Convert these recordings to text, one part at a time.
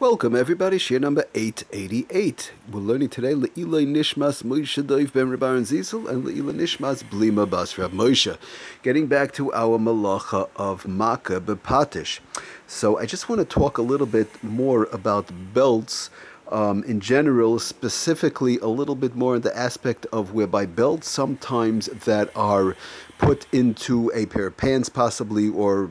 Welcome everybody, Shir number 888. We're learning today Le'ilai Nishmas Moshe Doiv Ben Rabbaran Zizel and Le'ilai Nishmas Blima Bas Rab Moshe. Getting back to our malacha of Makeh B'patish. So I just want to talk a little bit more about belts um, in general, specifically a little bit more in the aspect of whereby belts sometimes that are put into a pair of pants possibly or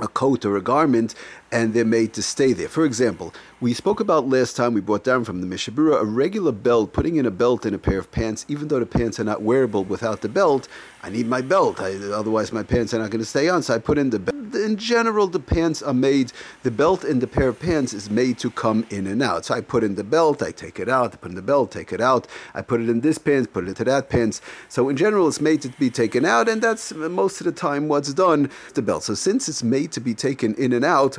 a coat or a garment and they're made to stay there. For example, we spoke about last time we brought down from the Mishnah Berurah a regular belt, putting in a belt in a pair of pants, even though the pants are not wearable without the belt. I need my belt, I, otherwise my pants are not going to stay on. So I put in the belt. In general, the pants are made. The belt in the pair of pants is made to come in and out. So I put in the belt, I take it out. I put in the belt, take it out. I put it in this pants, put it into that pants. So in general, it's made to be taken out, and that's most of the time what's done. The belt. So since it's made to be taken in and out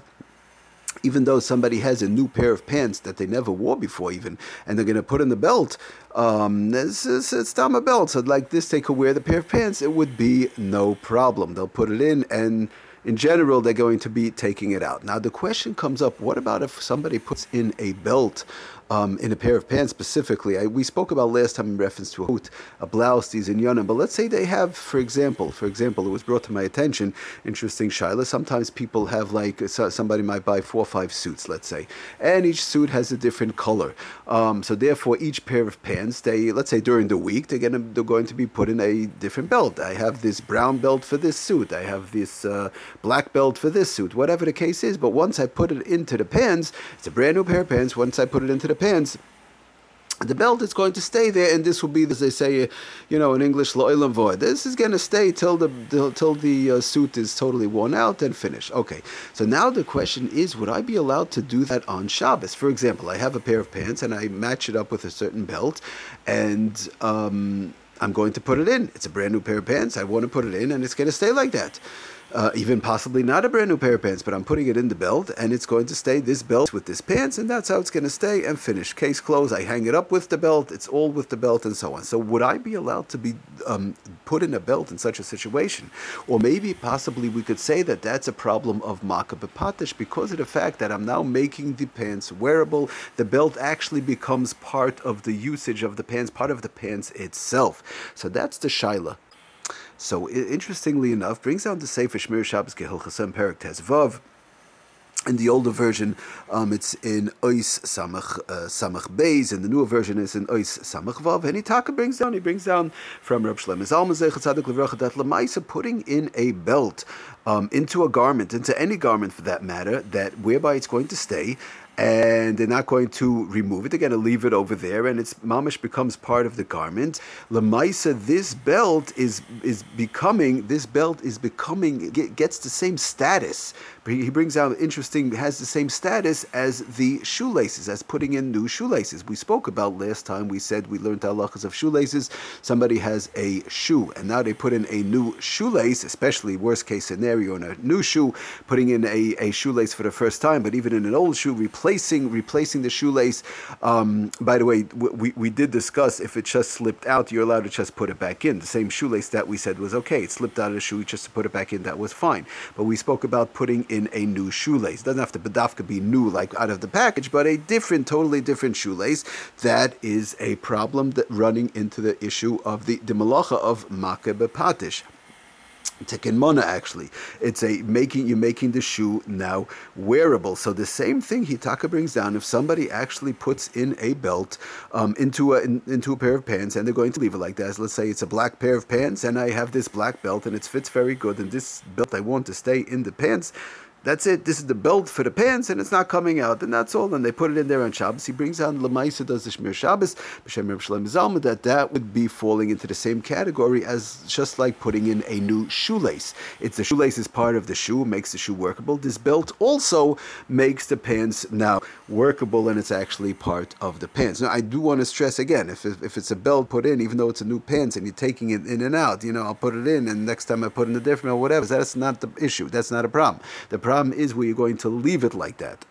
even though somebody has a new pair of pants that they never wore before, even, and they're going to put in the belt, um, it's, it's, it's a belt. So, like this, they could wear the pair of pants. It would be no problem. They'll put it in, and in general, they're going to be taking it out. Now, the question comes up what about if somebody puts in a belt? Um, in a pair of pants specifically. I, we spoke about last time in reference to a coat, a blouse, these in yonim. But let's say they have, for example, for example, it was brought to my attention, interesting shaila. Sometimes people have like so somebody might buy four or five suits, let's say, and each suit has a different color. Um, so therefore, each pair of pants, they let's say during the week, they're gonna they're going to be put in a different belt. I have this brown belt for this suit. I have this uh, black belt for this suit. Whatever the case is. But once I put it into the pants, it's a brand new pair of pants. Once I put it into the pants, the belt is going to stay there, and this will be, as they say, you know, in English, lo'ilam void. This is going to stay till the till the uh, suit is totally worn out and finished. Okay, so now the question is, would I be allowed to do that on Shabbos? For example, I have a pair of pants and I match it up with a certain belt, and um, I'm going to put it in. It's a brand new pair of pants. I want to put it in, and it's going to stay like that uh, even possibly not a brand new pair of pants, but I'm putting it in the belt and it's going to stay this belt with this pants, and that's how it's going to stay and finish. Case closed. I hang it up with the belt, it's all with the belt, and so on. So, would I be allowed to be um, put in a belt in such a situation? Or maybe possibly we could say that that's a problem of Makeh B'patish because of the fact that I'm now making the pants wearable. The belt actually becomes part of the usage of the pants, part of the pants itself. So, that's the Shaila. So interestingly enough, brings down the Sefer Shmir Shabbos Kehilchasah Perik Tezvav. In the older version, um, it's in Ois Samach uh, Samach Beis, and the newer version is in Ois Samach Vav. And he taka brings down, he brings down from Reb Shlomo Zalman Zechat Tzadik Levracha that Lamaisa putting in a belt um, into a garment, into any garment for that matter, that whereby it's going to stay, and they're not going to remove it. They're going to leave it over there, and it's mamish becomes part of the garment. Lamaisa, this belt is is becoming this belt is becoming gets the same status. He brings out interesting has the same status as the shoelaces, as putting in new shoelaces. We spoke about last time. We said we learned halachas of shoelaces. Somebody has a shoe, and now they put in a new shoelace, especially worst case scenario in a new shoe, putting in a, a shoelace for the first time. But even in an old shoe, replacing replacing the shoelace. Um, by the way, we, we did discuss if it just slipped out, you're allowed to just put it back in. The same shoelace that we said was okay. It slipped out of the shoe, just to put it back in, that was fine. But we spoke about putting in a new shoelace. It doesn't have to bedafka be new, like out of the package, but a different, totally different shoelace. That is a problem that running into the issue of the, the malacha of makeh bepatish. Tikkun Mana actually. It's a making you're making the shoe now wearable. So the same thing Hitaka brings down. If somebody actually puts in a belt um, into a in, into a pair of pants and they're going to leave it like that. let's say it's a black pair of pants and I have this black belt and it fits very good and this belt I want to stay in the pants that's it. This is the belt for the pants, and it's not coming out, and that's all. And they put it in there on Shabbos. He brings out Lamaisa does the Shmir Shabbos, B'Shem Reb Zalman, that that would be falling into the same category as just like putting in a new shoelace. It's the shoelace is part of the shoe, makes the shoe workable. This belt also makes the pants now workable, and it's actually part of the pants. Now, I do want to stress again, if if it's a belt put in, even though it's a new pants, and you're taking it in and out, you know, I'll put it in, and next time I put in a different or whatever. That's not the issue. That's not a problem. The problem is where you're going to leave it like that.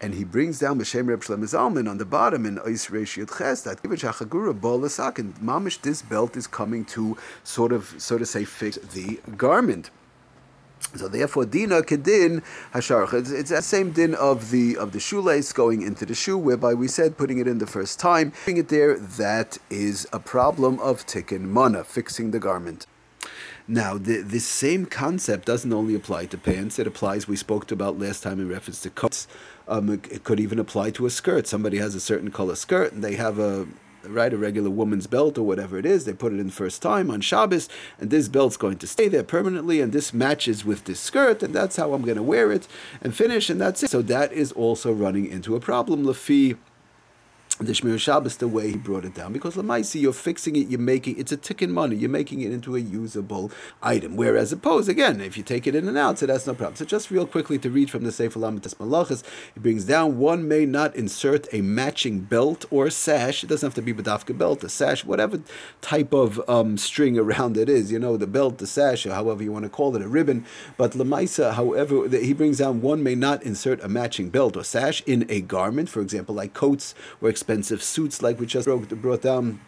And he brings down B'Shem Reb Shlomo Zalman on the bottom in Ois Reish Yud Ches that Kivich HaChagura Bolasak and Mamish this belt is coming to sort of so to say fix the garment. So therefore, dina kedin hasharach. It's, it's the same din of the of the shoelace going into the shoe, whereby we said putting it in the first time, putting it there. That is a problem of tikkun mana, fixing the garment. Now, the, this same concept doesn't only apply to pants, it applies, we spoke about last time in reference to coats. Um, it, it, could even apply to a skirt. Somebody has a certain color skirt and they have a right a regular woman's belt or whatever it is. They put it in first time on Shabbos, and this belt's going to stay there permanently, and this matches with this skirt, and that's how I'm going to wear it and finish, and that's it. So that is also running into a problem. Lafi the Shmir Shabbos the way he brought it down because Lamaisi you're fixing it, you're making it's a tikkun mana, you're making it into a usable item. Whereas opposed again, if you take it in and out, so that's no problem. So just real quickly to read from the Sefer Lamed Tes Malachas, it brings down one may not insert a matching belt or sash. It doesn't have to be bedafka belt, a sash, whatever type of um, string around it is. You know, the belt, the sash, or however you want to call it, a ribbon. But Lamaisa, however, he brings down one may not insert a matching belt or sash in a garment, for example, like coats or expensive suits, like we just broke, brought down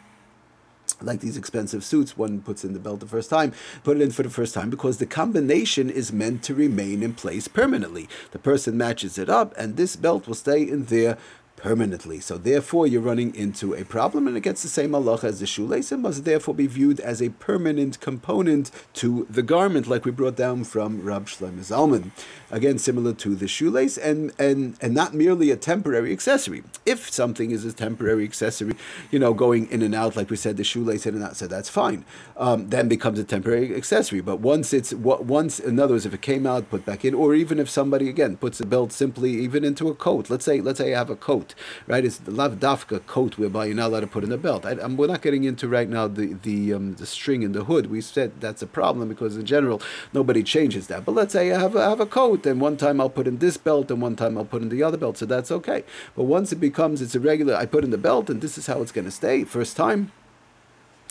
like these expensive suits, one puts in the belt the first time, put it in for the first time because the combination is meant to remain in place permanently. The person matches it up, and this belt will stay in there permanently. So therefore, you're running into a problem, and it gets the same Allah as the shoelace, and must therefore be viewed as a permanent component to the garment, like we brought down from Rab Shlomo Zalman. Again, similar to the shoelace, and and and not merely a temporary accessory. If something is a temporary accessory, you know, going in and out, like we said, the shoelace in and out, so that's fine. Um, then becomes a temporary accessory. But once it's what once, in other words, if it came out, put back in, or even if somebody again puts a belt simply even into a coat. Let's say let's say I have a coat right? It's the lav dafka coat whereby you're not allowed to put in a belt. I, we're not getting into right now the the um, the string in the hood. We said that's a problem because in general nobody changes that. But let's say I have a, I have a coat, and one time I'll put in this belt, and one time I'll put in the other belt, so that's okay. But once it becomes it's a regular, I put in the belt, and this is how it's going to stay. First time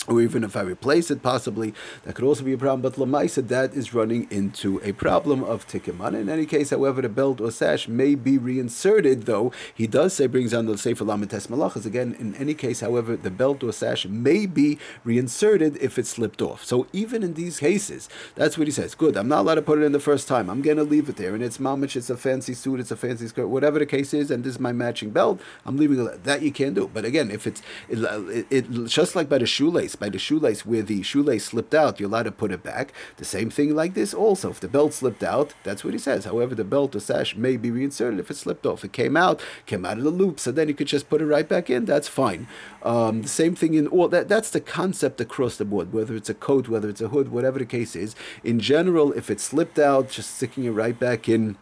or even if I replace it, possibly that could also be a problem. But Lamaisa, that is running into a problem of tikkun mana. In any case, however, the belt or sash may be reinserted, though he does say brings on the Sefer Lamed Tes Malachas again. In any case, however, the belt or sash may be reinserted if it slipped off. So even in these cases, that's what he says. Good, I'm not allowed to put it in the first time. I'm going to leave it there, and it's mamich, it's a fancy suit, it's a fancy skirt, whatever the case is, and this is my matching belt. I'm leaving it. That you can't do. But again, if it's it, it, it just like by the shoelace shoelace. By the shoelace where the shoelace slipped out, you're allowed to put it back. The same thing like this also. If the belt slipped out, that's what he says. However, the belt or sash may be reinserted if it slipped off. It came out, came out of the loop, so then you could just put it right back in. That's fine. Um, the same thing in all that. That's the concept across the board. Whether it's a coat, whether it's a hood, whatever the case is. In general, if it slipped out, just sticking it right back in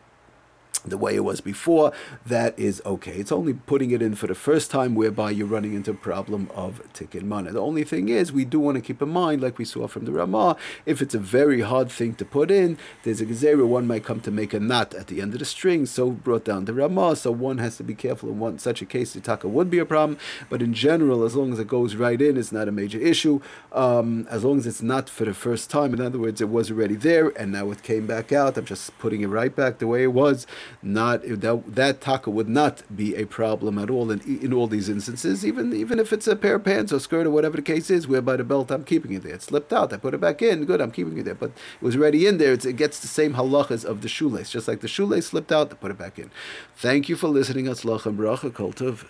the way it was before, that is okay. It's only putting it in for the first time whereby you're running into a problem of tikkun mana. The only thing is, we do want to keep in mind, like we saw from the Ramah, if it's a very hard thing to put in, there's a gezerah, one might come to make a knot at the end of the string, so brought down the Ramah, so one has to be careful in one such a case, the taka would be a problem, but in general, as long as it goes right in, it's not a major issue. Um, as long as it's not for the first time, in other words, it was already there, and now it came back out, I'm just putting it right back the way it was, not that, that taka would not be a problem at all in, in all these instances, even even if it's a pair of pants or skirt or whatever the case is, whereby the belt I'm keeping it there. It slipped out, I put it back in, good, I'm keeping it there. But it was already in there, it's, it gets the same halachas of the shoelace, just like the shoelace slipped out, I put it back in. Thank you for listening. Atzlach and bracha.